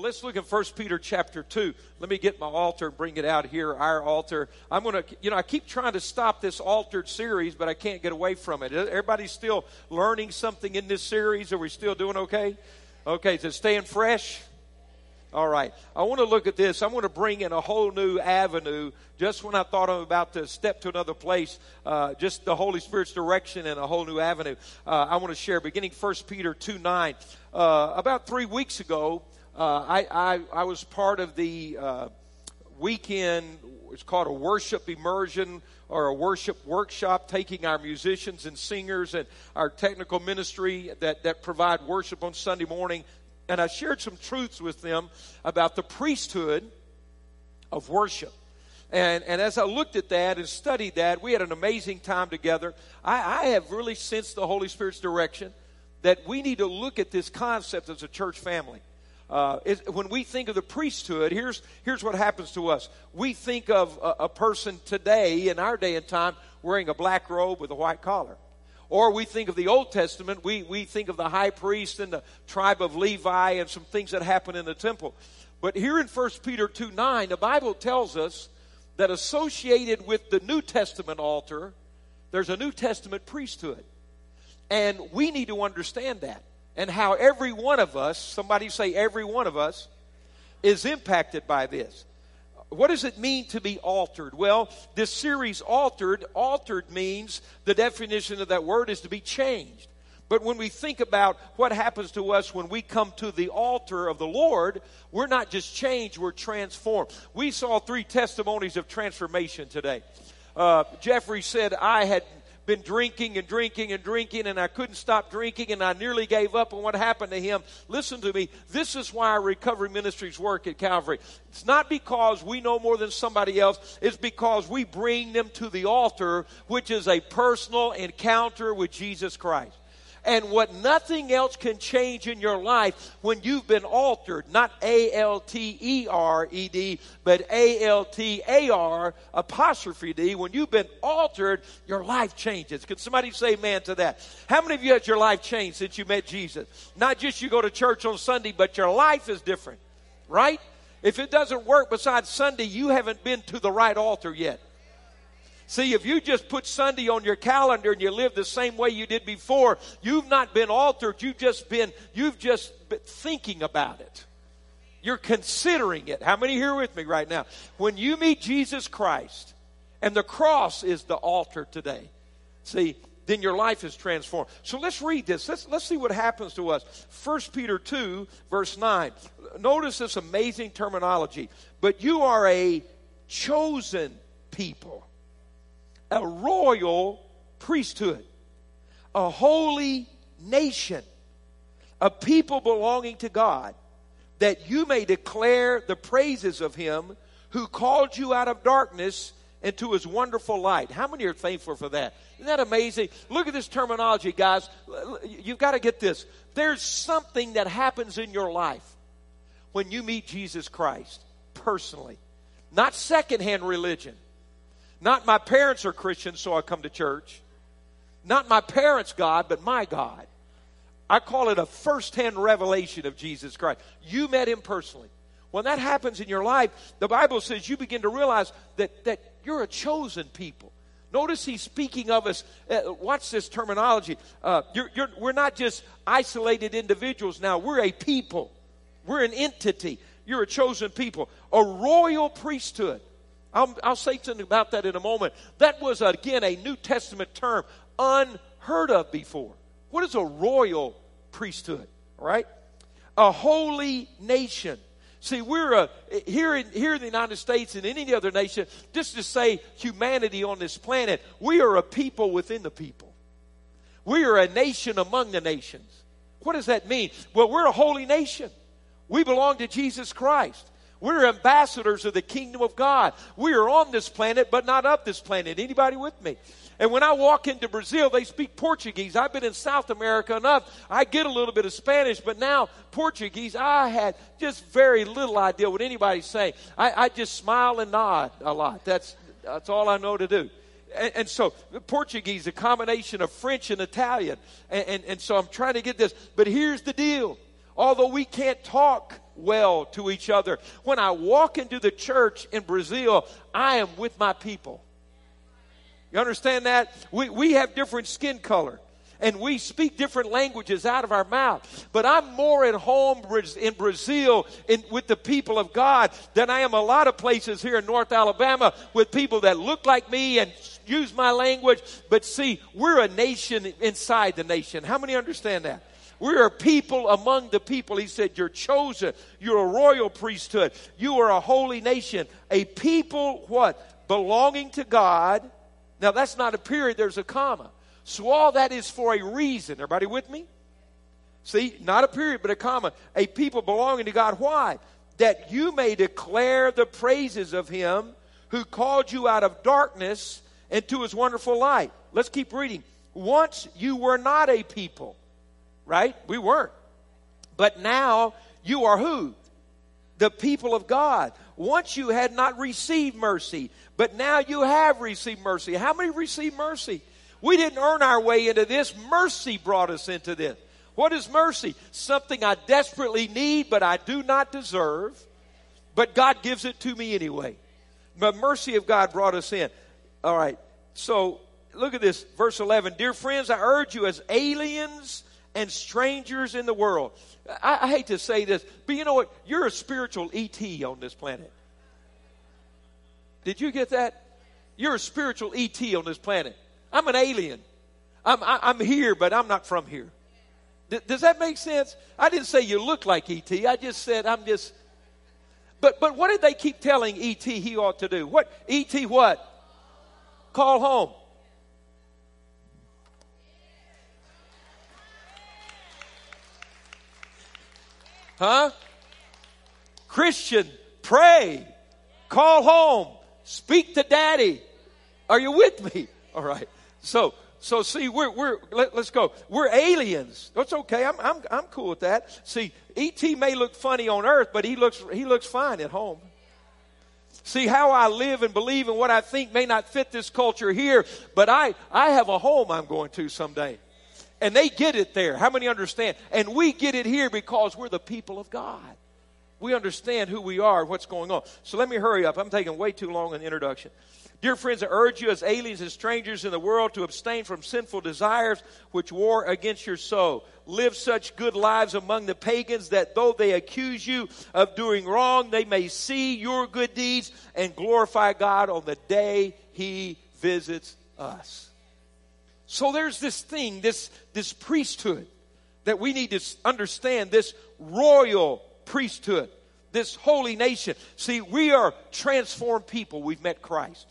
Well, let's look at 1 Peter chapter 2. Let me get my altar and bring it out here, our altar. I'm going to, you know, I keep trying to stop this altered series, but I can't get away from it. Everybody's still learning something in this series. Are we still doing okay? Okay, is it staying fresh? All right. I want to look at this. I'm going to bring in a whole new avenue. Just when I thought I'm about to step to another place, uh, just the Holy Spirit's direction and a whole new avenue. Uh, I want to share, beginning 1 Peter 2 9. Uh, about three weeks ago, uh, I, I, I, was part of the uh, weekend. It's called a worship immersion or a worship workshop, taking our musicians and singers and our technical ministry that, that provide worship on Sunday morning and I shared some truths with them about the priesthood of worship. And, and as I looked at that and studied that, we had an amazing time together. I, I have really sensed the Holy Spirit's direction that we need to look at this concept as a church family. Uh, when we think of the priesthood, here's, here's what happens to us. We think of a, a person today, in our day and time, wearing a black robe with a white collar. Or we think of the Old Testament, we, we think of the high priest and the tribe of Levi and some things that happen in the temple. But here in 1 Peter 2 9, the Bible tells us that associated with the New Testament altar, there's a New Testament priesthood. And we need to understand that. And how every one of us, somebody say every one of us, is impacted by this what does it mean to be altered? Well, this series, Altered, altered means the definition of that word is to be changed. But when we think about what happens to us when we come to the altar of the Lord, we're not just changed, we're transformed. We saw three testimonies of transformation today. Uh, Jeffrey said, I had been drinking and drinking and drinking, and I couldn't stop drinking, and I nearly gave up. And what happened to him? Listen to me. This is why our recovery ministries work at Calvary. It's not because we know more than somebody else, it's because we bring them to the altar, which is a personal encounter with Jesus Christ and what nothing else can change in your life when you've been altered. Not A L T E R E D, but A L T A R apostrophe D. When you've been altered, your life changes. Can somebody say amen to that? How many of you had your life changed since you met Jesus? Not just you go to church on Sunday, but your life is different, right? If it doesn't work besides Sunday, you haven't been to the right altar yet. See, if you just put Sunday on your calendar and you live the same way you did before, you've not been altered. You've just been, you've just been thinking about it. You're considering it. How many here with me right now? When you meet Jesus Christ, and the cross is the altar today, see, then your life is transformed. So let's read this. Let's, let's see what happens to us. 1 Peter 2, verse 9. Notice this amazing terminology. But you are a chosen people a royal priesthood, a holy nation, a people belonging to God, that you may declare the praises of him who called you out of darkness into his wonderful light. How many are thankful for that? Isn't that amazing? Look at this terminology, guys. You've got to get this. There's something that happens in your life when you meet Jesus Christ personally, not secondhand religion. Not my parents are Christians, so I come to church. Not my parents' God, but my God. I call it a first-hand revelation of Jesus Christ. You met him personally. When that happens in your life, the Bible says you begin to realize that, that you're a chosen people. Notice he's speaking of us. Uh, watch this terminology. Uh, you're, you're, we're not just isolated individuals now, we're a people, we're an entity. You're a chosen people, a royal priesthood. I'll, I'll say something about that in a moment. That was, again, a New Testament term unheard of before. What is a royal priesthood? Right? A holy nation. See, we're a, here in, here in the United States and any other nation, just to say humanity on this planet, we are a people within the people. We are a nation among the nations. What does that mean? Well, we're a holy nation. We belong to Jesus Christ. We're ambassadors of the kingdom of God. We are on this planet, but not of this planet. Anybody with me? And when I walk into Brazil, they speak Portuguese. I've been in South America enough. I get a little bit of Spanish, but now Portuguese, I had just very little idea what anybody's saying. I, I just smile and nod a lot. That's, that's all I know to do. And, and, so Portuguese, a combination of French and Italian. And, and, and so I'm trying to get this. But here's the deal. Although we can't talk well to each other. When I walk into the church in Brazil, I am with my people. You understand that? We, we have different skin color and we speak different languages out of our mouth. But I'm more at home in Brazil in, with the people of God than I am a lot of places here in North Alabama with people that look like me and use my language. But see, we're a nation inside the nation. How many understand that? We are people among the people. He said, You're chosen. You're a royal priesthood. You are a holy nation. A people, what? Belonging to God. Now, that's not a period, there's a comma. So, all that is for a reason. Everybody with me? See, not a period, but a comma. A people belonging to God. Why? That you may declare the praises of Him who called you out of darkness into His wonderful light. Let's keep reading. Once you were not a people right? We weren't. But now you are who? The people of God. Once you had not received mercy, but now you have received mercy. How many received mercy? We didn't earn our way into this. Mercy brought us into this. What is mercy? Something I desperately need, but I do not deserve. But God gives it to me anyway. The mercy of God brought us in. All right. So look at this, verse 11. Dear friends, I urge you as aliens and strangers in the world. I, I, hate to say this, but you know what? You're a spiritual ET on this planet. Did you get that? You're a spiritual ET on this planet. I'm an alien. I'm, I, am i am here, but I'm not from here. D- does that make sense? I didn't say you look like ET. I just said I'm just. But but what did they keep telling ET he ought to do? What ET what? Call home. Huh? Christian, pray, call home, speak to daddy. Are you with me? All right. So, so see, we're, we're, let, us go. We're aliens. That's okay. I'm, I'm, I'm cool with that. See, E.T. may look funny on earth, but he looks, he looks fine at home. See, how I live and believe and what I think may not fit this culture here, but I, I have a home I'm going to someday. And they get it there. How many understand? And we get it here because we're the people of God. We understand who we are, what's going on. So let me hurry up. I'm taking way too long in the introduction. Dear friends, I urge you as aliens and strangers in the world to abstain from sinful desires which war against your soul. Live such good lives among the pagans that though they accuse you of doing wrong, they may see your good deeds and glorify God on the day he visits us. So there's this thing, this, this priesthood that we need to understand, this royal priesthood, this holy nation. See, we are transformed people. We've met Christ.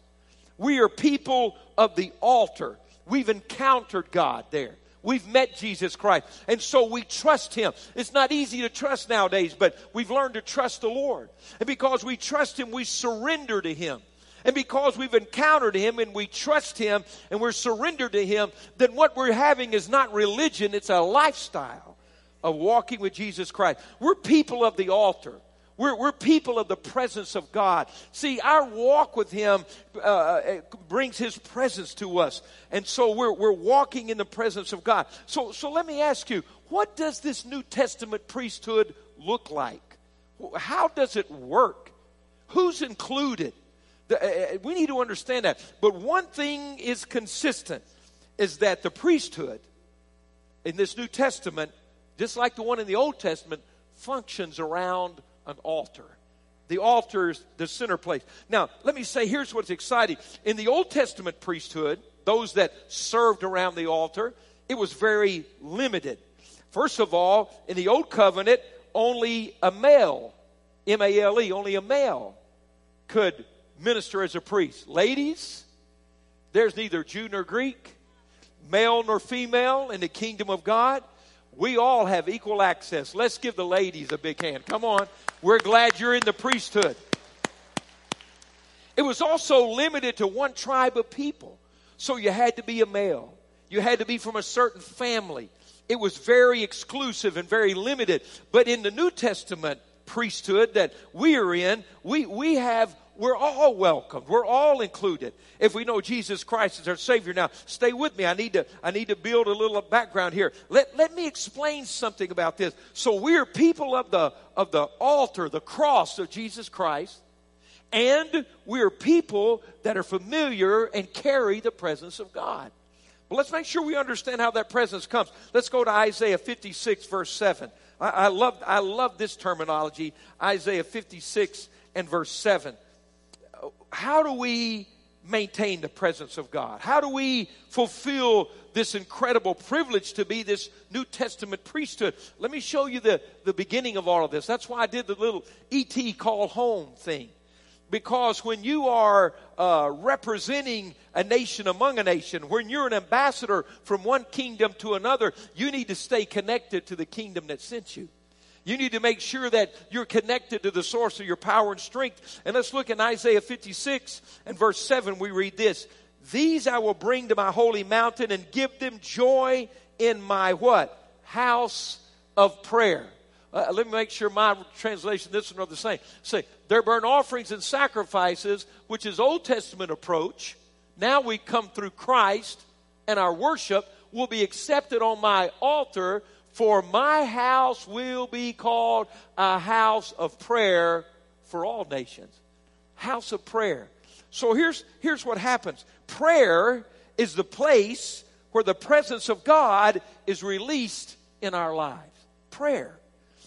We are people of the altar. We've encountered God there. We've met Jesus Christ. And so we trust Him. It's not easy to trust nowadays, but we've learned to trust the Lord. And because we trust Him, we surrender to Him. And because we've encountered Him and we trust Him and we're surrendered to Him, then what we're having is not religion, it's a lifestyle of walking with Jesus Christ. We're people of the altar. We're, we're people of the presence of God. See, our walk with Him uh, uh brings His presence to us. And so we're, we're walking in the presence of God. So, so let me ask you, what does this New Testament priesthood look like? How does it work? Who's included? Uh, uh, we need to understand that. But one thing is consistent is that the priesthood in this New Testament, just like the one in the Old Testament, functions around an altar. The altar is the center place. Now, let me say here's what's exciting. In the Old Testament priesthood, those that served around the altar, it was very limited. First of all, in the Old Covenant, only a male, M A L E, only a male could minister as a priest. Ladies, there's neither Jew nor Greek, male nor female in the kingdom of God. We all have equal access. Let's give the ladies a big hand. Come on. We're glad you're in the priesthood. It was also limited to one tribe of people. So you had to be a male. You had to be from a certain family. It was very exclusive and very limited. But in the New Testament priesthood that we are in, we, we have we're all welcomed. We're all included. If we know Jesus Christ as our Savior. Now, stay with me. I need to, I need to build a little background here. Let, let me explain something about this. So we're people of the, of the altar, the cross of Jesus Christ. And we're people that are familiar and carry the presence of God. But let's make sure we understand how that presence comes. Let's go to Isaiah 56, verse 7. I, I, love, I love this terminology, Isaiah 56 and verse 7 how do we maintain the presence of God? How do we fulfill this incredible privilege to be this New Testament priesthood? Let me show you the, the beginning of all of this. That's why I did the little ET call home thing. Because when you are uh, representing a nation among a nation, when you're an ambassador from one kingdom to another, you need to stay connected to the kingdom that sent you. You need to make sure that you're connected to the source of your power and strength. And let's look in Isaiah 56 and verse 7. We read this These I will bring to my holy mountain and give them joy in my what? House of prayer. Uh, let me make sure my translation, this one are the same. Say, their burnt offerings and sacrifices, which is Old Testament approach. Now we come through Christ, and our worship will be accepted on my altar for my house will be called a house of prayer for all nations. House of prayer. So here's, here's what happens prayer is the place where the presence of God is released in our lives. Prayer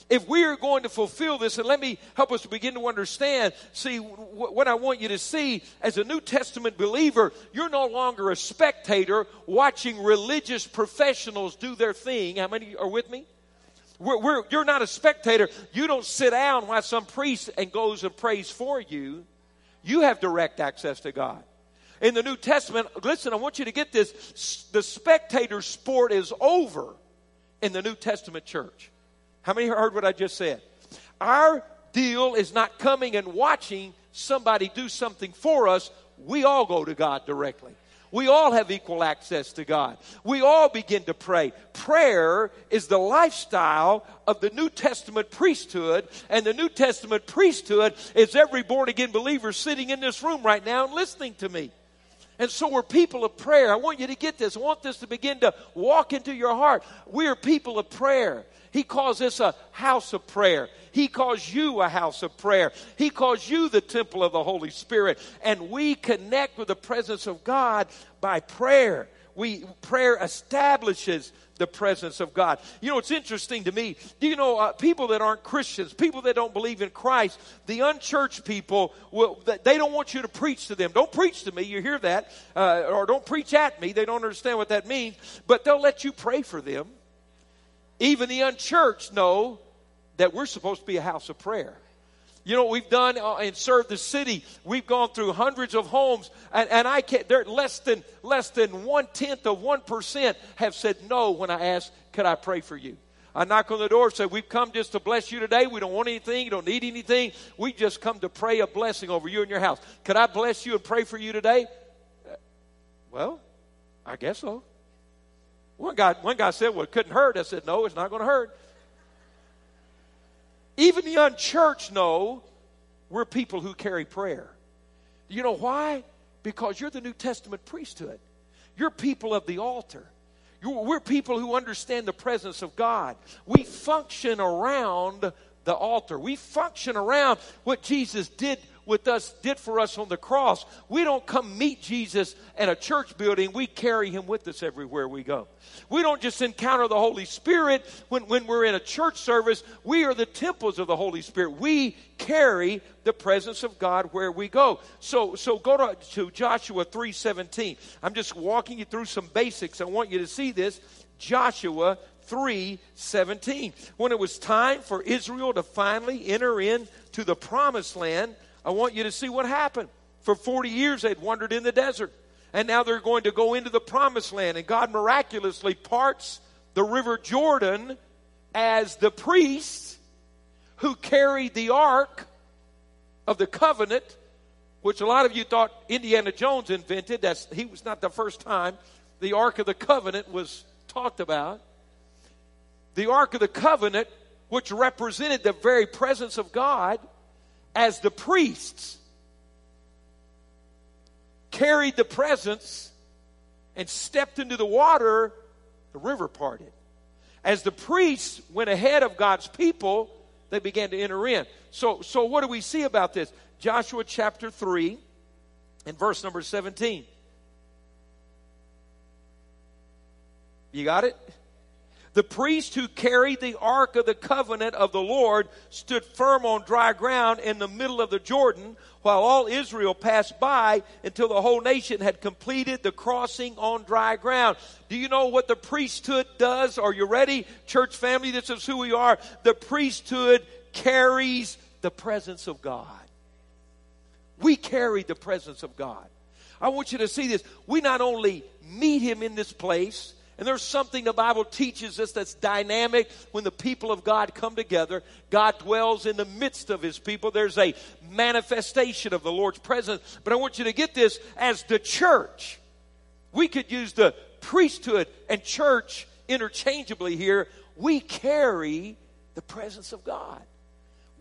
if we are going to fulfill this, and let me help us to begin to understand, see, what I want you to see as a New Testament believer, you're no longer a spectator watching religious professionals do their thing. How many are with me? We're, we're, you're not a spectator. You don't sit down while some priest and goes and prays for you. You have direct access to God. In the New Testament, listen, I want you to get this. The spectator sport is over in the New Testament church. How many heard what I just said? Our deal is not coming and watching somebody do something for us. We all go to God directly. We all have equal access to God. We all begin to pray. Prayer is the lifestyle of the New Testament priesthood, and the New Testament priesthood is every born again believer sitting in this room right now and listening to me. And so we're people of prayer. I want you to get this. I want this to begin to walk into your heart. We are people of prayer. He calls this a house of prayer. He calls you a house of prayer. He calls you the temple of the Holy Spirit. And we connect with the presence of God by prayer. We prayer establishes the presence of God. You know, it's interesting to me. Do you know uh, people that aren't Christians, people that don't believe in Christ, the unchurched people, will, they don't want you to preach to them. Don't preach to me. You hear that? Uh, or don't preach at me. They don't understand what that means. But they'll let you pray for them. Even the unchurched know that we're supposed to be a house of prayer. You know, what we've done uh, and served the city. We've gone through hundreds of homes, and, and I can't. They're less than less than one tenth of one percent have said no when I ask, "Could I pray for you?" I knock on the door and say, We've come just to bless you today. We don't want anything. You don't need anything. We just come to pray a blessing over you and your house. Could I bless you and pray for you today? Uh, well, I guess so. One guy, one guy said, Well, it couldn't hurt. I said, No, it's not going to hurt. Even the unchurched know we're people who carry prayer. You know why? Because you're the New Testament priesthood. You're people of the altar. You're, we're people who understand the presence of God. We function around the altar. We function around what Jesus did with us did for us on the cross. We don't come meet Jesus in a church building, we carry him with us everywhere we go. We don't just encounter the Holy Spirit when, when we're in a church service. We are the temples of the Holy Spirit. We carry the presence of God where we go. So, so go to, to Joshua 3.17. I'm just walking you through some basics. I want you to see this. Joshua 3:17. When it was time for Israel to finally enter into the promised land, I want you to see what happened. For 40 years, they'd wandered in the desert. And now they're going to go into the promised land. And God miraculously parts the river Jordan as the priests who carried the ark of the covenant, which a lot of you thought Indiana Jones invented. That's, he was not the first time the ark of the covenant was talked about. The ark of the covenant which represented the very presence of God, as the priests carried the presence and stepped into the water, the river parted. As the priests went ahead of God's people, they began to enter in. So, so what do we see about this? Joshua chapter 3 and verse number 17. You got it? The priest who carried the ark of the covenant of the Lord stood firm on dry ground in the middle of the Jordan while all Israel passed by until the whole nation had completed the crossing on dry ground. Do you know what the priesthood does? Are you ready? Church family, this is who we are. The priesthood carries the presence of God. We carry the presence of God. I want you to see this. We not only meet Him in this place, and there's something the Bible teaches us that's dynamic when the people of God come together. God dwells in the midst of his people. There's a manifestation of the Lord's presence. But I want you to get this as the church. We could use the priesthood and church interchangeably here. We carry the presence of God.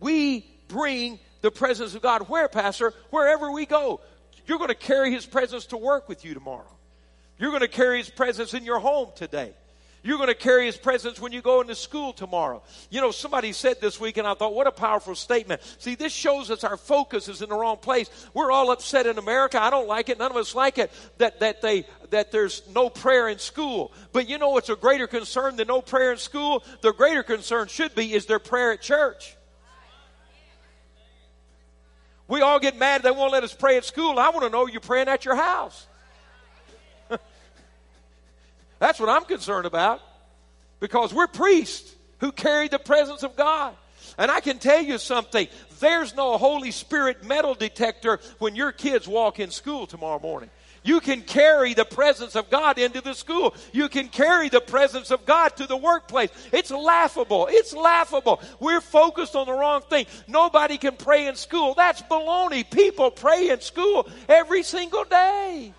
We bring the presence of God. Where, Pastor? Wherever we go. You're going to carry his presence to work with you tomorrow. You're going to carry His presence in your home today. You're going to carry His presence when you go into school tomorrow. You know, somebody said this week, and I thought, what a powerful statement. See, this shows us our focus is in the wrong place. We're all upset in America. I don't like it. None of us like it that, that, they, that there's no prayer in school. But you know what's a greater concern than no prayer in school? The greater concern should be is there prayer at church. We all get mad they won't let us pray at school. I want to know you're praying at your house. That's what I'm concerned about. Because we're priests who carry the presence of God. And I can tell you something there's no Holy Spirit metal detector when your kids walk in school tomorrow morning. You can carry the presence of God into the school. You can carry the presence of God to the workplace. It's laughable. It's laughable. We're focused on the wrong thing. Nobody can pray in school. That's baloney. People pray in school every single day.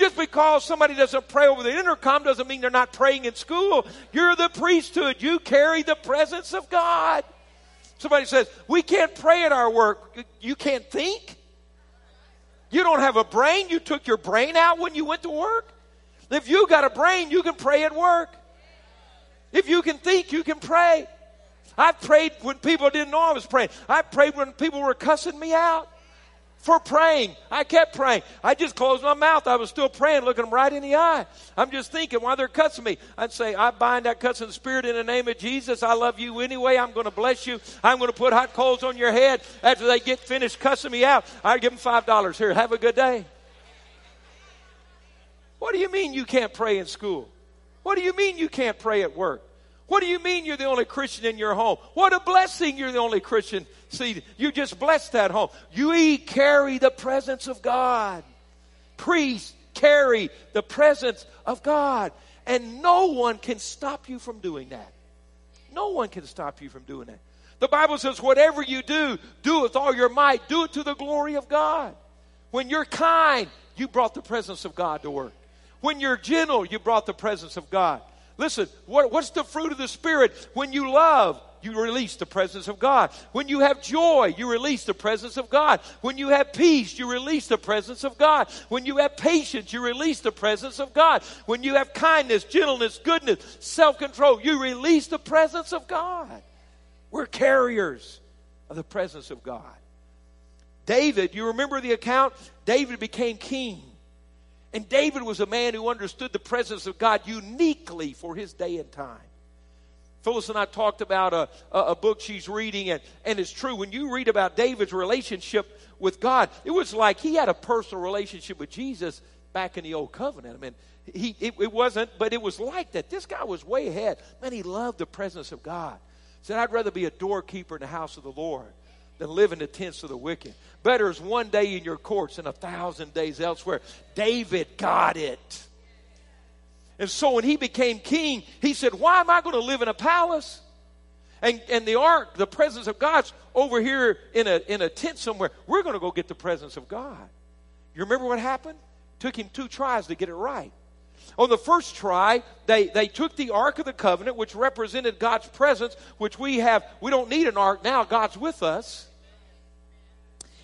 Just because somebody doesn't pray over the intercom doesn't mean they're not praying in school. You're the priesthood. You carry the presence of God. Somebody says, We can't pray at our work. You can't think? You don't have a brain? You took your brain out when you went to work? If you got a brain, you can pray at work. If you can think, you can pray. I prayed when people didn't know I was praying. I prayed when people were cussing me out for praying. I kept praying. I just closed my mouth. I was still praying, looking them right in the eye. I'm just thinking why they're cussing me. I'd say, I bind that cussing spirit in the name of Jesus. I love you anyway. I'm going to bless you. I'm going to put hot coals on your head. After they get finished cussing me out, I give them five dollars. Here, have a good day. What do you mean you can't pray in school? What do you mean you can't pray at work? What do you mean you're the only Christian in your home? What a blessing you're the only Christian See, you just blessed that home. You carry the presence of God. Priests carry the presence of God. And no one can stop you from doing that. No one can stop you from doing that. The Bible says, whatever you do, do with all your might. Do it to the glory of God. When you're kind, you brought the presence of God to work. When you're gentle, you brought the presence of God. Listen, what, what's the fruit of the Spirit? When you love, you release the presence of God. When you have joy, you release the presence of God. When you have peace, you release the presence of God. When you have patience, you release the presence of God. When you have kindness, gentleness, goodness, self control, you release the presence of God. We're carriers of the presence of God. David, you remember the account? David became king. And David was a man who understood the presence of God uniquely for his day and time. Phyllis and I talked about a, a, book she's reading, and, and it's true. When you read about David's relationship with God, it was like he had a personal relationship with Jesus back in the old covenant. I mean, he, it, it wasn't, but it was like that. This guy was way ahead. Man, he loved the presence of God. He said, I'd rather be a doorkeeper in the house of the Lord than live in the tents of the wicked. Better is one day in your courts than a thousand days elsewhere. David got it. And so when he became king, he said, Why am I going to live in a palace? And, and the ark, the presence of God's over here in a, in a tent somewhere. We're going to go get the presence of God. You remember what happened? It took him two tries to get it right. On the first try, they, they took the Ark of the Covenant, which represented God's presence, which we have, we don't need an ark now, God's with us.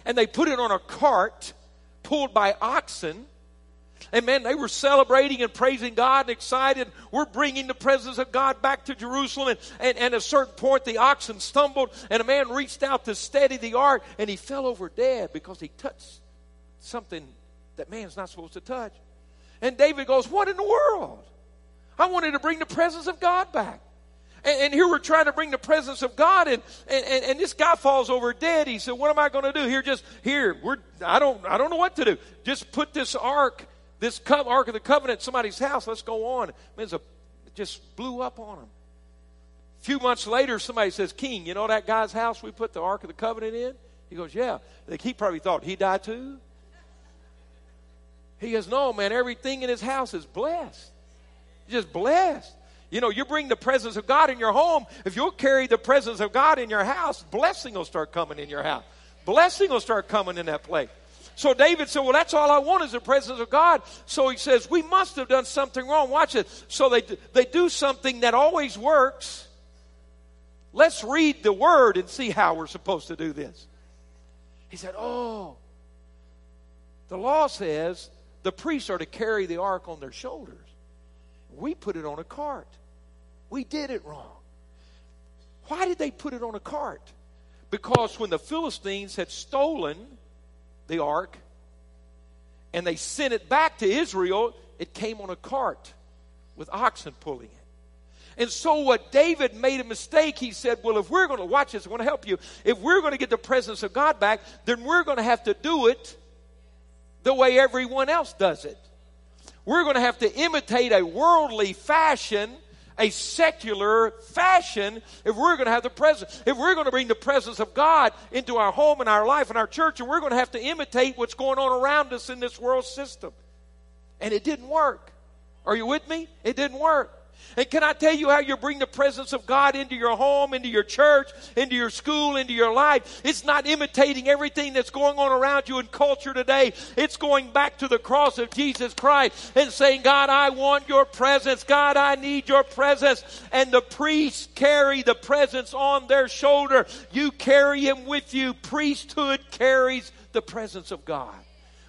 And they put it on a cart pulled by oxen. And man, they were celebrating and praising God and excited. We're bringing the presence of God back to Jerusalem. And, and, and at a certain point, the oxen stumbled, and a man reached out to steady the ark, and he fell over dead because he touched something that man's not supposed to touch. And David goes, What in the world? I wanted to bring the presence of God back. And, and here we're trying to bring the presence of God, and, and, and this guy falls over dead. He said, What am I going to do? Here, just here, we're I don't I don't know what to do. Just put this ark, this ark of the covenant, somebody's house. Let's go on. Man, it just blew up on him. A few months later, somebody says, King, you know that guy's house we put the ark of the covenant in? He goes, Yeah. He probably thought he died too. He goes, No, man, everything in his house is blessed. Just blessed. You know, you bring the presence of God in your home. If you'll carry the presence of God in your house, blessing will start coming in your house. Blessing will start coming in that place. So David said, Well, that's all I want is the presence of God. So he says, We must have done something wrong. Watch it. So they, they do something that always works. Let's read the word and see how we're supposed to do this. He said, Oh, the law says the priests are to carry the ark on their shoulders. We put it on a cart. We did it wrong. Why did they put it on a cart? Because when the Philistines had stolen the ark and they sent it back to Israel, it came on a cart with oxen pulling it. And so, what David made a mistake, he said, Well, if we're going to watch this, I want to help you. If we're going to get the presence of God back, then we're going to have to do it the way everyone else does it. We're going to have to imitate a worldly fashion, a secular fashion, if we're going to have the presence. If we're going to bring the presence of God into our home and our life and our church, and we're going to have to imitate what's going on around us in this world system. And it didn't work. Are you with me? It didn't work. And can I tell you how you bring the presence of God into your home, into your church, into your school, into your life? It's not imitating everything that's going on around you in culture today. It's going back to the cross of Jesus Christ and saying, God, I want your presence. God, I need your presence. And the priests carry the presence on their shoulder. You carry him with you. Priesthood carries the presence of God.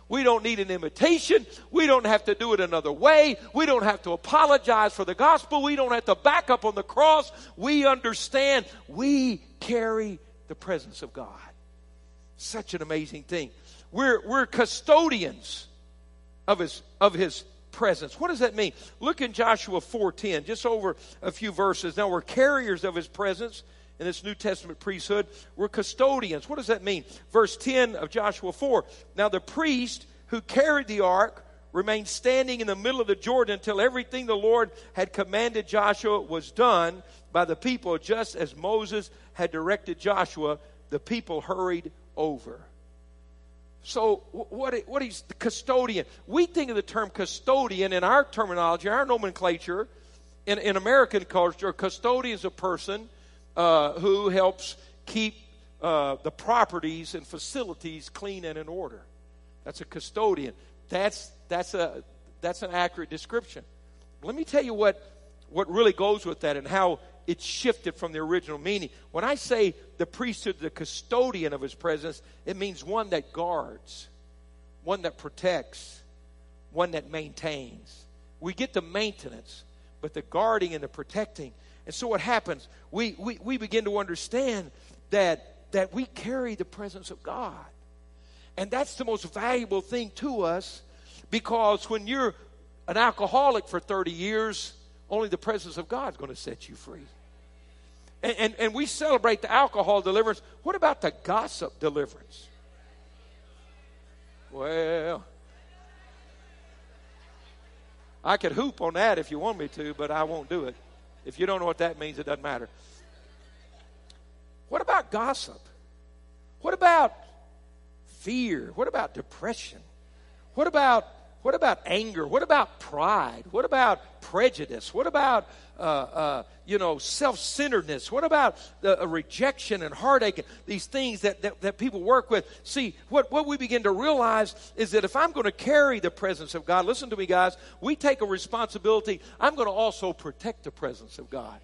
We don't need an imitation. We don't have to do it another way. We don't have to apologize for the gospel. We don't have to back up on the cross. We understand we carry the presence of God. Such an amazing thing. We're, we're custodians of his, of his presence. What does that mean? Look in Joshua 4.10, just over a few verses. Now we're carriers of his presence in this New Testament priesthood. We're custodians. What does that mean? Verse 10 of Joshua 4. Now the priest who carried the ark remained standing in the middle of the Jordan until everything the Lord had commanded Joshua was done by the people, just as Moses had directed Joshua. The people hurried over. So, what, what is the custodian? We think of the term custodian in our terminology, our nomenclature, in, in American culture, custodian is a person uh, who helps keep uh, the properties and facilities clean and in order. That's a custodian. That's, that's, a, that's an accurate description. Let me tell you what, what really goes with that and how it's shifted from the original meaning. When I say the priesthood, the custodian of his presence, it means one that guards, one that protects, one that maintains. We get the maintenance, but the guarding and the protecting and so what happens? We, we, we begin to understand that, that we carry the presence of God. And that's the most valuable thing to us because when you're an alcoholic for 30 years, only the presence of God is going to set you free. And, and, and, we celebrate the alcohol deliverance. What about the gossip deliverance? Well, I could hoop on that if you want me to, but I won't do it. If you don't know what that means, it doesn't matter. What about gossip? What about fear? What about depression? What about what about anger? What about pride? What about prejudice? What about uh, uh, you know self-centeredness? What about the, uh, rejection and heartache? And These things that, that, that people work with. See, what, what we begin to realize is that if I'm going to carry the presence of God, listen to me, guys. We take a responsibility. I'm going to also protect the presence of God.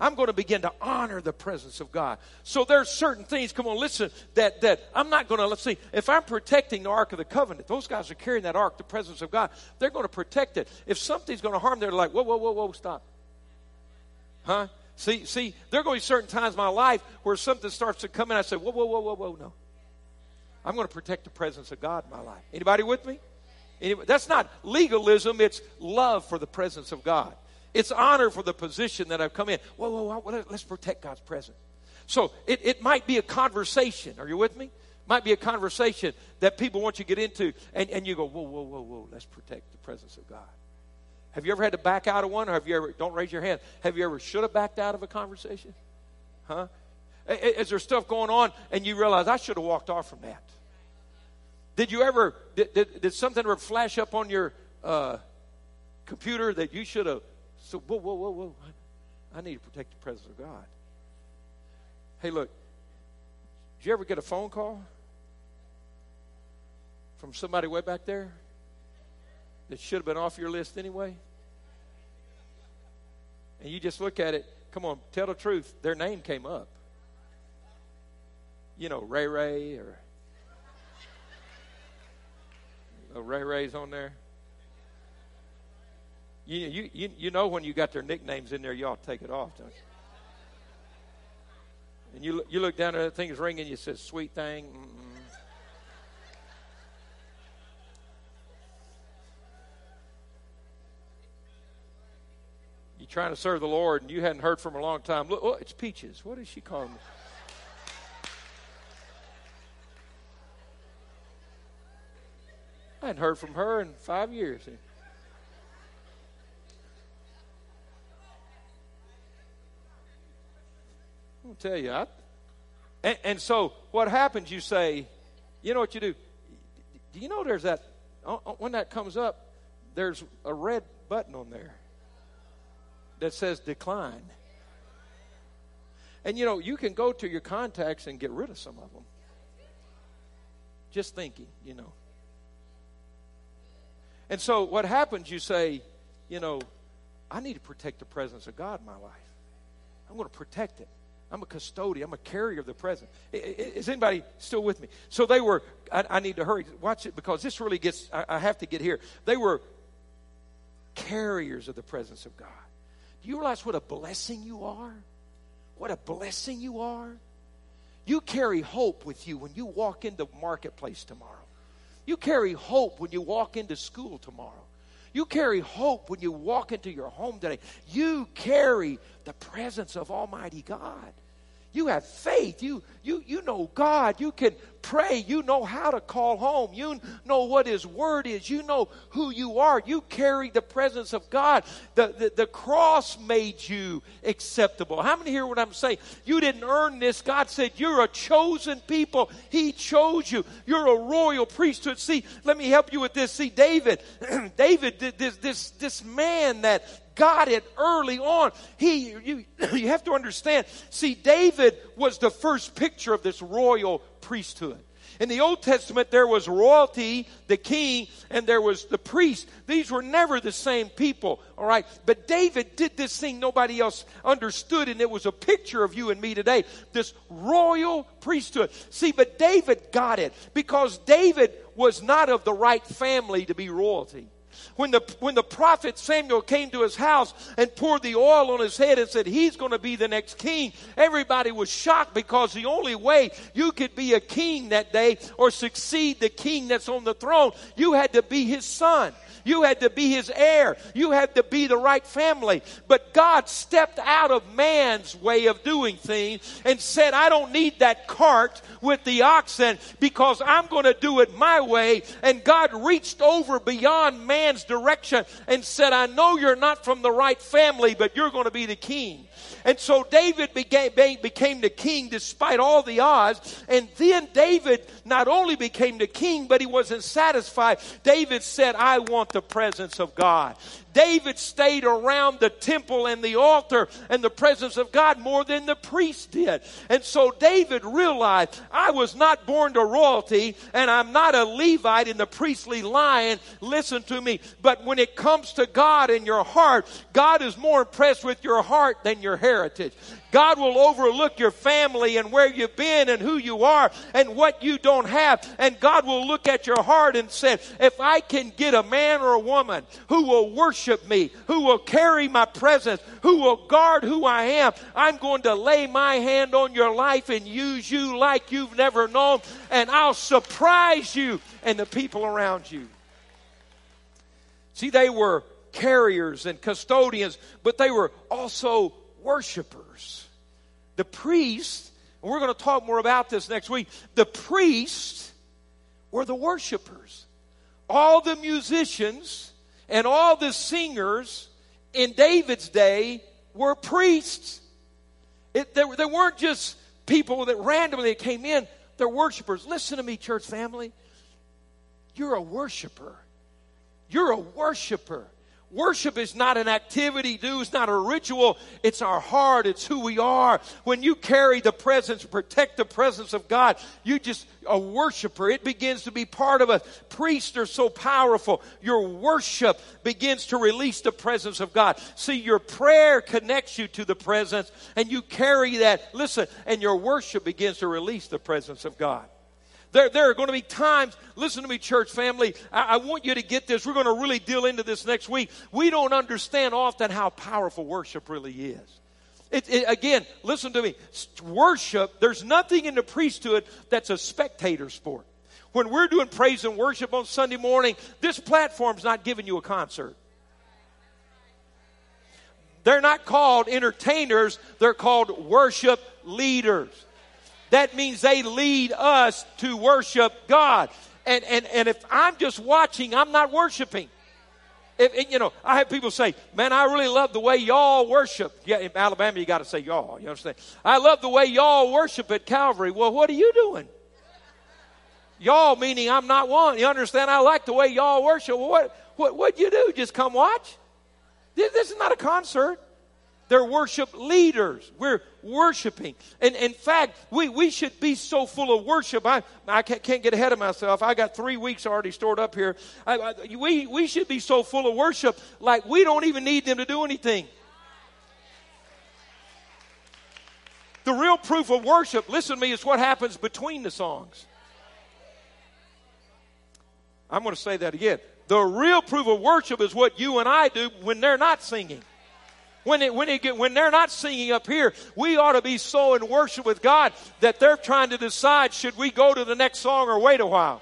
I'm going to begin to honor the presence of God. So there's certain things, come on, listen, that, that I'm not going to, let's see, if I'm protecting the Ark of the Covenant, those guys are carrying that Ark, the presence of God, they're going to protect it. If something's going to harm, they're like, whoa, whoa, whoa, whoa, stop. Huh? See, see, there are going to be certain times in my life where something starts to come in. I say, whoa, whoa, whoa, whoa, whoa, no. I'm going to protect the presence of God in my life. Anybody with me? Anybody? That's not legalism, it's love for the presence of God. It's honor for the position that I've come in. Whoa, whoa, whoa, let's protect God's presence. So it, it might be a conversation. Are you with me? Might be a conversation that people want you to get into, and, and you go, whoa, whoa, whoa, whoa, let's protect the presence of God. Have you ever had to back out of one? Or have you ever, don't raise your hand, have you ever should have backed out of a conversation? Huh? Is there stuff going on and you realize I should have walked off from that? Did you ever, did, did, did something ever flash up on your uh, computer that you should have so, whoa, whoa, whoa, whoa. I need to protect the presence of God. Hey, look, did you ever get a phone call from somebody way back there that should have been off your list anyway? And you just look at it, come on, tell the truth. Their name came up. You know, Ray Ray or Ray Ray's on there. You, you, you know when you got their nicknames in there, you to take it off, don't you? And you, you look down there, that thing's ringing, you say, sweet thing. Mm-mm. You're trying to serve the Lord, and you hadn't heard from a long time. Look, oh, it's Peaches. What is she calling me? I hadn't heard from her in five years. Tell you. I, and, and, so what happens, you say, you know what you do? Do you know there's that, uh, uh, when that comes up, there's a red button on there that says decline. And you know, you can go to your contacts and get rid of some of them. Just thinking, you know. And so what happens, you say, you know, I need to protect the presence of God in my life. I'm going to protect it. I'm a custodian. I'm a carrier of the present. Is anybody still with me? So they were, I, I need to hurry. Watch it because this really gets, I, I have to get here. They were carriers of the presence of God. Do you realize what a blessing you are? What a blessing you are? You carry hope with you when you walk into marketplace tomorrow. You carry hope when you walk into school tomorrow. You carry hope when you walk into your home today. You carry the presence of Almighty God. You have faith. You, you, you know God. You can pray. You know how to call home. You know what His Word is. You know who you are. You carry the presence of God. The, the, the cross made you acceptable. How many hear what I'm saying? You didn't earn this. God said, You're a chosen people. He chose you. You're a royal priesthood. See, let me help you with this. See, David, David, this, this, this man that got it early on. He, you, you have to understand. See, David was the first picture of this royal priesthood. In the Old Testament, there was royalty, the king, and there was the priest. These were never the same people, all right? But David did this thing nobody else understood, and it was a picture of you and me today. This royal priesthood. See, but David got it because David was not of the right family to be royalty when the, when the prophet Samuel came to his house and poured the oil on his head and said, He's going to be the next king, everybody was shocked because the only way you could be a king that day or succeed the king that's on the throne, you had to be his son. You had to be his heir. You had to be the right family. But God stepped out of man's way of doing things and said, I don't need that cart with the oxen because I'm going to do it my way. And God reached over beyond man's direction and said, I know you're not from the right family, but you're going to be the king. And so David became, became the king despite all the odds. And then David not only became the king, but he wasn't satisfied. David said, I want the presence of God. David stayed around the temple and the altar and the presence of God more than the priest did. And so David realized I was not born to royalty and I'm not a Levite in the priestly line. Listen to me. But when it comes to God in your heart, God is more impressed with your heart than your heritage. God will overlook your family and where you've been and who you are and what you don't have. And God will look at your heart and say, if I can get a man or a woman who will worship me, who will carry my presence, who will guard who I am, I'm going to lay my hand on your life and use you like you've never known. And I'll surprise you and the people around you. See, they were carriers and custodians, but they were also worshipers. The priests, and we're going to talk more about this next week, the priests were the worshipers. All the musicians and all the singers in David's day were priests. It, they, they weren't just people that randomly came in, they're worshipers. Listen to me, church family. You're a worshiper. You're a worshiper. Worship is not an activity, do. It's not a ritual. It's our heart. It's who we are. When you carry the presence, protect the presence of God, you just a worshiper. It begins to be part of us. Priests are so powerful. Your worship begins to release the presence of God. See, your prayer connects you to the presence, and you carry that. Listen, and your worship begins to release the presence of God. There, there are going to be times, listen to me, church family. I, I want you to get this. We're going to really deal into this next week. We don't understand often how powerful worship really is. It, it, again, listen to me. Worship, there's nothing in the priesthood that's a spectator sport. When we're doing praise and worship on Sunday morning, this platform's not giving you a concert. They're not called entertainers, they're called worship leaders that means they lead us to worship God. And, and, and if I'm just watching, I'm not worshiping. If, you know, I have people say, man, I really love the way y'all worship. Yeah, in Alabama, you got to say y'all. You understand? I love the way y'all worship at Calvary. Well, what are you doing? Y'all meaning I'm not one. You understand? I like the way y'all worship. Well, what, what, what'd you do? Just come watch? This, this is not a concert. They're worship leaders. We're worshiping. And in fact, we, we should be so full of worship. I, I can't, get ahead of myself. I got three weeks already stored up here. I, I, we, we should be so full of worship like we don't even need them to do anything. The real proof of worship, listen to me, is what happens between the songs. I'm going to say that again. The real proof of worship is what you and I do when they're not singing. When, it, when, it get, when they're not singing up here, we ought to be so in worship with God that they're trying to decide should we go to the next song or wait a while.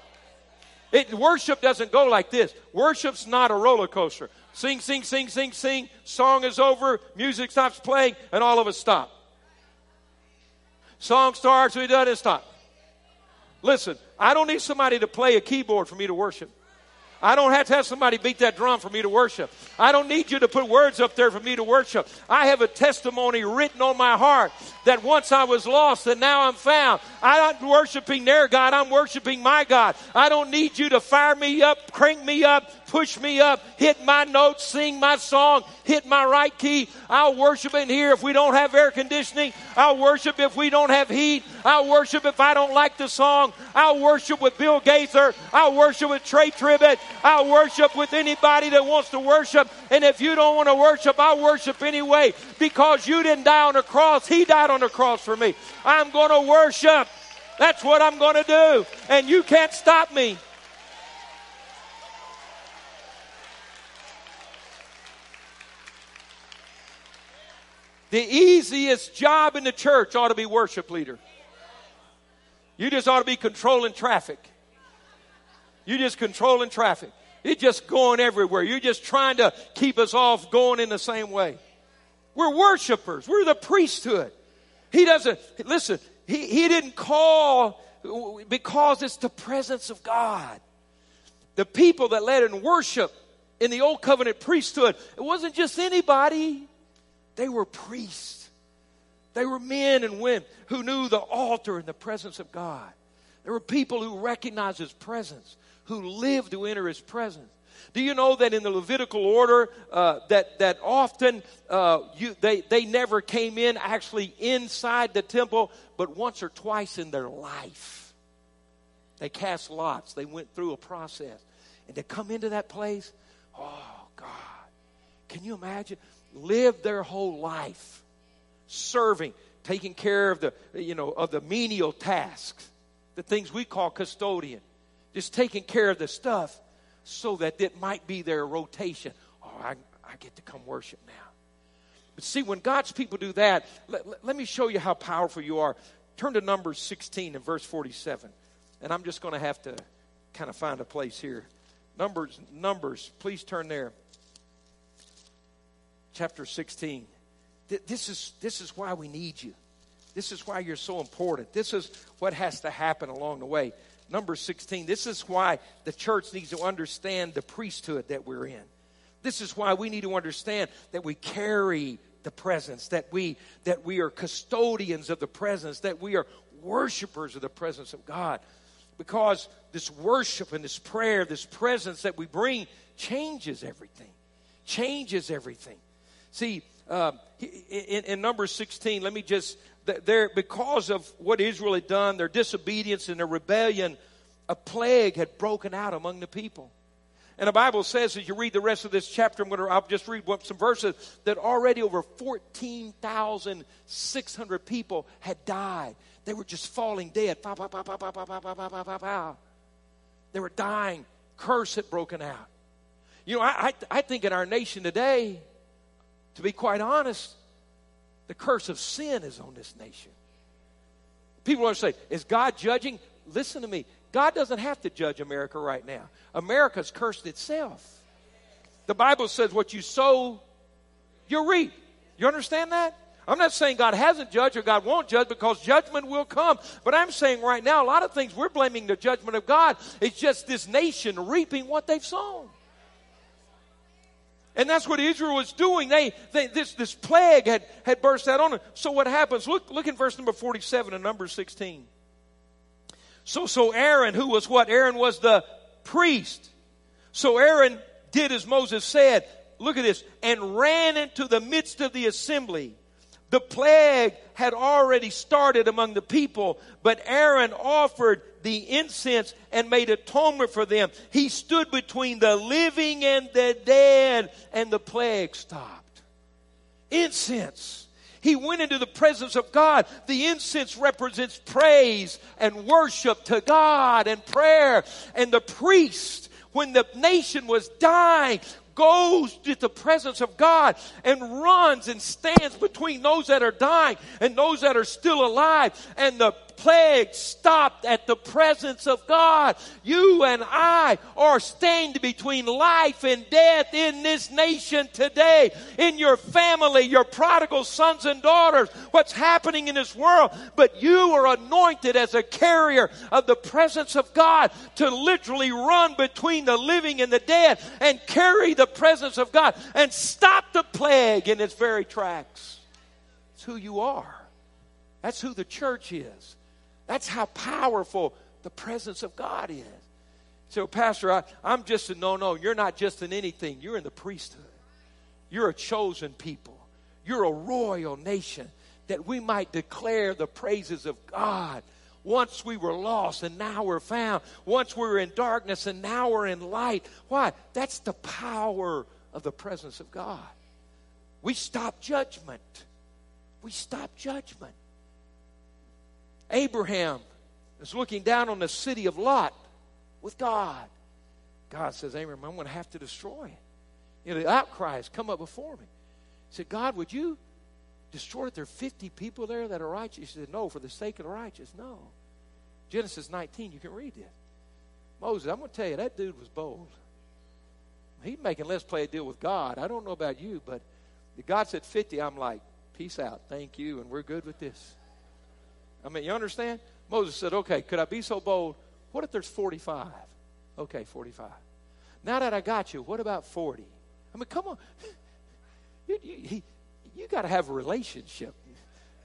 It, worship doesn't go like this. Worship's not a roller coaster. Sing, sing, sing, sing, sing. Song is over. Music stops playing, and all of us stop. Song starts, we done it, stop. Listen, I don't need somebody to play a keyboard for me to worship. I don't have to have somebody beat that drum for me to worship. I don't need you to put words up there for me to worship. I have a testimony written on my heart that once I was lost and now I'm found. I'm not worshiping their God, I'm worshiping my God. I don't need you to fire me up, crank me up, push me up, hit my notes, sing my song, hit my right key. I'll worship in here if we don't have air conditioning. I'll worship if we don't have heat. I'll worship if I don't like the song. I'll worship with Bill Gaither. I'll worship with Tye Tribbett. I'll worship with anybody that wants to worship. And if you don't want to worship, I'll worship anyway because you didn't die on the cross. He died on the cross for me. I'm going to worship. That's what I'm going to do. And you can't stop me. The easiest job in the church ought to be worship leader. You just ought to be controlling traffic. You just controlling traffic. You're just going everywhere. You're just trying to keep us off going in the same way. We're worshipers. We're the priesthood. He doesn't, listen, he, he didn't call because it's the presence of God. The people that led in worship in the old covenant priesthood, it wasn't just anybody. They were priests. They were men and women who knew the altar and the presence of God. There were people who recognized His presence, who lived to enter His presence. Do you know that in the Levitical order, uh, that that often uh, you, they they never came in actually inside the temple, but once or twice in their life, they cast lots. They went through a process, and to come into that place, oh God, can you imagine? Live their whole life serving, taking care of the you know of the menial tasks, the things we call custodian, just taking care of the stuff so that it might be their rotation. Oh, I, I get to come worship now. But see, when God's people do that, let, let, let me show you how powerful you are. Turn to Numbers 16 and verse 47. And I'm just going to have to kind of find a place here. Numbers, Numbers, please turn there. Chapter 16. This is, this is why we need you. This is why you're so important. This is what has to happen along the way number 16. This is why the church needs to understand the priesthood that we're in. This is why we need to understand that we carry the presence, that we that we are custodians of the presence, that we are worshipers of the presence of God. Because this worship and this prayer, this presence that we bring changes everything. Changes everything. See, uh, in, in number 16, let me just there, because of what Israel had done, their disobedience and their rebellion, a plague had broken out among the people. And the Bible says, as you read the rest of this chapter, I'm going to, I'll just read some verses, that already over 14,600 people had died. They were just falling dead. They were dying. Curse had broken out. You know, I, I, I think in our nation today, to be quite honest, the curse of sin is on this nation. People are say, Is God judging? Listen to me. God doesn't have to judge America right now. America's cursed itself. The Bible says, What you sow, you reap. You understand that? I'm not saying God hasn't judged or God won't judge because judgment will come. But I'm saying right now, a lot of things we're blaming the judgment of God. It's just this nation reaping what they've sown. And that's what Israel was doing. They, they this, this plague had, had burst out on them. So what happens? Look, look in verse number 47 and number 16. So, so Aaron, who was what? Aaron was the priest. So Aaron did as Moses said. Look at this. And ran into the midst of the assembly the plague had already started among the people, but Aaron offered the incense and made atonement for them. He stood between the living and the dead, and the plague stopped. Incense. He went into the presence of God. The incense represents praise and worship to God and prayer. And the priest, when the nation was dying, goes to the presence of God and runs and stands between those that are dying and those that are still alive. And the plague stopped at the presence of God. You and I are standing between life and death in this nation today, in your family, your prodigal sons and daughters, what's happening in this world. But you are anointed as a carrier of the presence of God to literally run between the living and the dead and carry the presence of God and stop the plague in its very tracks. It's who you are. That's who the church is. That's how powerful the presence of God is. So, Pastor, I, I'm just a no no. You're not just in anything, you're in the priesthood. You're a chosen people, you're a royal nation that we might declare the praises of God. Once we were lost and now we're found. Once we were in darkness and now we're in light. Why? That's the power of the presence of God. We stop judgment. We stop judgment. Abraham is looking down on the city of Lot with God. God says, Abraham, I'm going to have to destroy it. You know, the outcry has come up before me. He said, God, would you destroy it? There are 50 people there that are righteous. He said, No, for the sake of the righteous, no. Genesis 19, you can read it. Moses, I'm going to tell you, that dude was bold. He's making let's play a deal with God. I don't know about you, but God said 50, I'm like, peace out, thank you, and we're good with this. I mean, you understand? Moses said, okay, could I be so bold? What if there's 45? Okay, 45. Now that I got you, what about 40? I mean, come on. You, you, you got to have a relationship.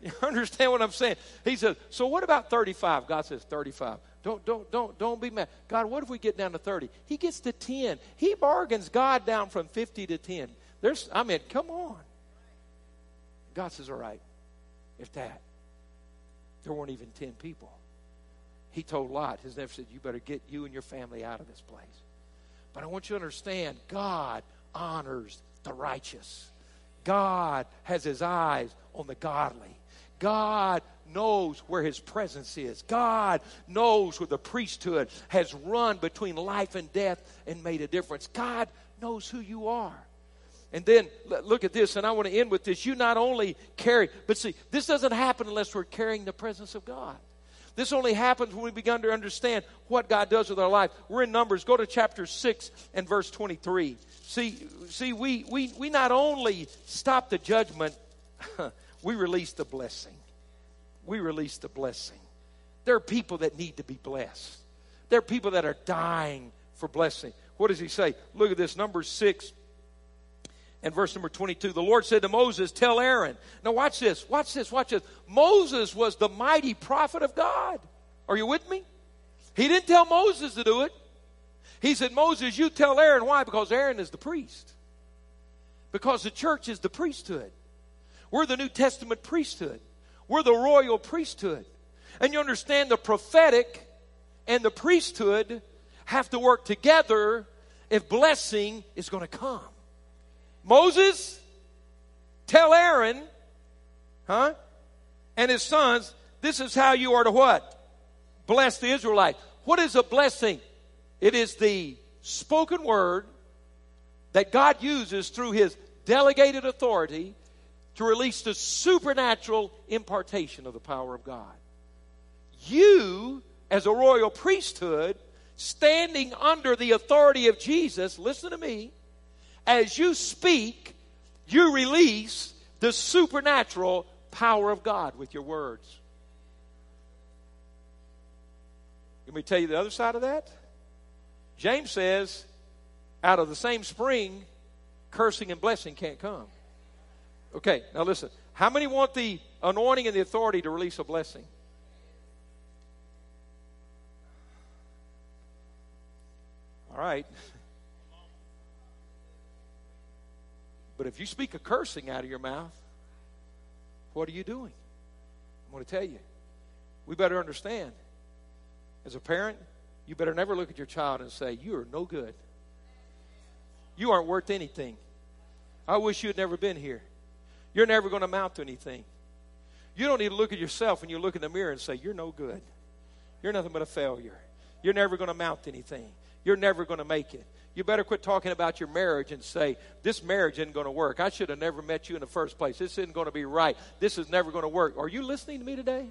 You understand what I'm saying? He says, so what about 35? God says, 35. Don't, don't, don't, don't be mad. God, what if we get down to 30? He gets to 10. He bargains God down from 50 to 10. There's, I mean, come on. God says, all right, if that, there weren't even 10 people. He told Lot, his nephew said, you better get you and your family out of this place. But I want you to understand, God honors the righteous. God has his eyes on the godly. God knows where his presence is. God knows where the priesthood has run between life and death and made a difference. God knows who you are. And then look at this, and I want to end with this. You not only carry, but see, this doesn't happen unless we're carrying the presence of God. This only happens when we begin to understand what God does with our life. We're in Numbers. Go to chapter 6 and verse 23. See, see we, we, we not only stop the judgment, we release the blessing. We release the blessing. There are people that need to be blessed. There are people that are dying for blessing. What does he say? Look at this, number 6 and verse number 22. The Lord said to Moses, Tell Aaron. Now, watch this, watch this, watch this. Moses was the mighty prophet of God. Are you with me? He didn't tell Moses to do it. He said, Moses, you tell Aaron. Why? Because Aaron is the priest. Because the church is the priesthood. We're the New Testament priesthood. We're the royal priesthood. And you understand the prophetic and the priesthood have to work together if blessing is going to come. Moses, tell Aaron, huh? And his sons, this is how you are to what? Bless the Israelites. What is a blessing? It is the spoken word that God uses through his delegated authority to release the supernatural impartation of the power of God. You, as a royal priesthood, standing under the authority of Jesus, listen to me, as you speak, you release the supernatural power of God with your words. Let me tell you the other side of that. James says, out of the same spring, cursing and blessing can't come. Okay, now listen. How many want the anointing and the authority to release a blessing? All right. But if you speak a cursing out of your mouth, what are you doing? I'm going to tell you. We better understand. As a parent, you better never look at your child and say, You are no good. You aren't worth anything. I wish you had never been here. You're never going to amount to anything. You don't need to look at yourself when you look in the mirror and say, You're no good. You're nothing but a failure. You're never going to amount to anything. You're never going to make it. You better quit talking about your marriage and say, This marriage isn't going to work. I should have never met you in the first place. This isn't going to be right. This is never going to work. Are you listening to me today?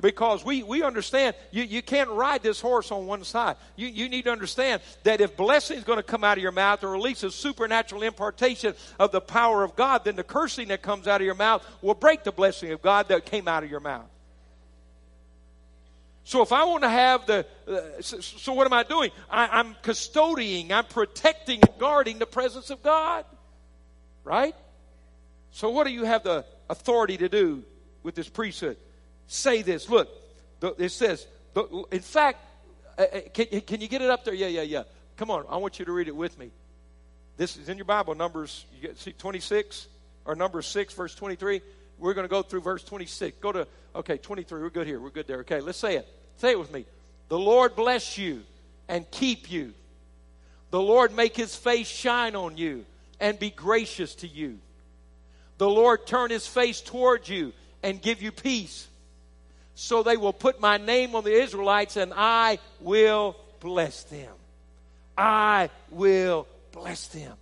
Because we, we understand you, you can't ride this horse on one side. You, you need to understand that if blessing is going to come out of your mouth or release a supernatural impartation of the power of God, then the cursing that comes out of your mouth will break the blessing of God that came out of your mouth. So if I want to have the, uh, so, what am I doing? I, I'm custodying, I'm protecting and guarding the presence of God. Right? So what do you have the authority to do with this priesthood? Say this. Look, it says, in fact, uh, uh, can, you get it up there? Yeah, yeah, yeah. Come on, I want you to read it with me. This is in your Bible, Numbers see 26 or Numbers 6, verse 23. We're going to go through verse 26. Go to, okay, 23. We're good here. We're good there. Okay, let's say it. Say it with me. The Lord bless you and keep you. The Lord make his face shine on you and be gracious to you. The Lord turn his face toward you and give you peace. So they will put my name on the Israelites and I will bless them. I will bless them.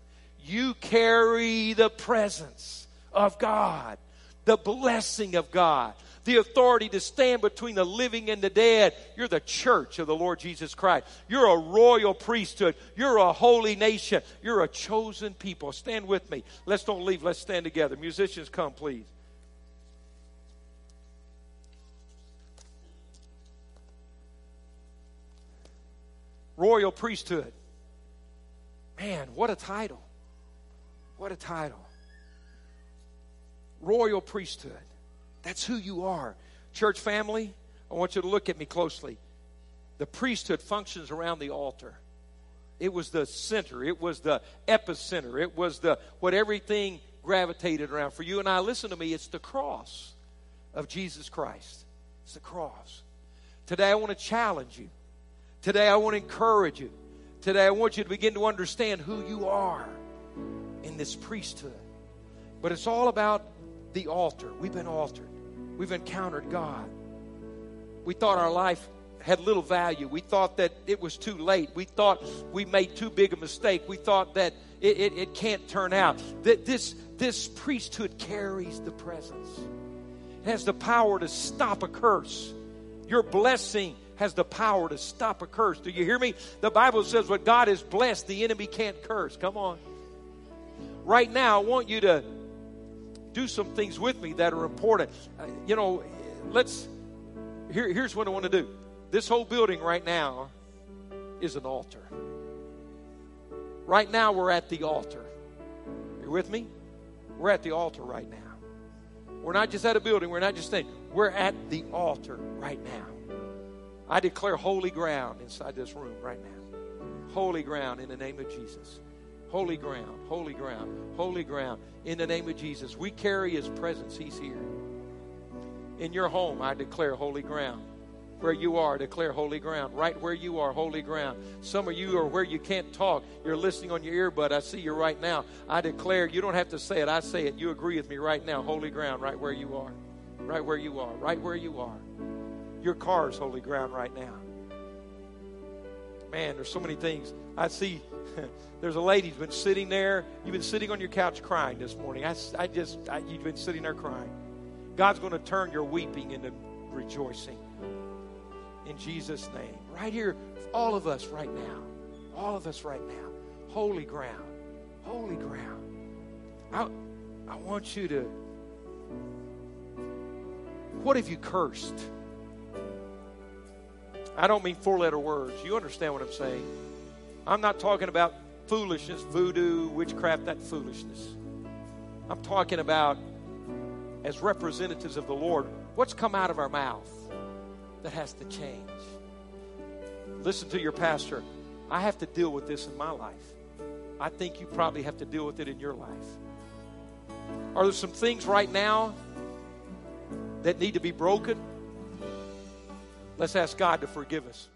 You carry the presence of God the blessing of God, the authority to stand between the living and the dead. You're the church of the Lord Jesus Christ. You're a royal priesthood. You're a holy nation. You're a chosen people. Stand with me. Let's don't leave. Let's stand together. Musicians, come, please. Royal priesthood. Man, what a title. What a title royal priesthood. That's who you are. Church family, I want you to look at me closely. The priesthood functions around the altar. It was the center, it was the epicenter, it was the what everything gravitated around. For you and I, listen to me, it's the cross of Jesus Christ. It's the cross. Today I want to challenge you. Today I want to encourage you. Today I want you to begin to understand who you are in this priesthood. But it's all about the altar. We've been altered. We've encountered God. We thought our life had little value. We thought that it was too late. We thought we made too big a mistake. We thought that it, it, it can't turn out. That this, this priesthood carries the presence. It has the power to stop a curse. Your blessing has the power to stop a curse. Do you hear me? The Bible says what God has blessed, the enemy can't curse. Come on. Right now, I want you to do some things with me that are important. Uh, you know, let's. Here, here's what I want to do. This whole building right now is an altar. Right now, we're at the altar. You with me? We're at the altar right now. We're not just at a building, we're not just saying, we're at the altar right now. I declare holy ground inside this room right now. Holy ground in the name of Jesus. Holy ground, holy ground, holy ground in the name of Jesus. We carry his presence, he's here. In your home, I declare holy ground where you are, declare holy ground. Right where you are, holy ground. Some of you are where you can't talk. You're listening on your earbud. I see you right now. I declare, you don't have to say it. I say it. You agree with me right now. Holy ground, right where you are. Right where you are. Right where you are. Your car is holy ground right now. Man, there's so many things. I see there's a lady who's been sitting there. You've been sitting on your couch crying this morning. I, I just, I, you've been sitting there crying. God's going to turn your weeping into rejoicing in Jesus' name. Right here, all of us right now. All of us right now. Holy ground. Holy ground. I, I want you to. What have you cursed? I don't mean four letter words. You understand what I'm saying. I'm not talking about foolishness, voodoo, witchcraft, that foolishness. I'm talking about, as representatives of the Lord, what's come out of our mouth that has to change. Listen to your pastor. I have to deal with this in my life. I think you probably have to deal with it in your life. Are there some things right now that need to be broken? Let's ask God to forgive us.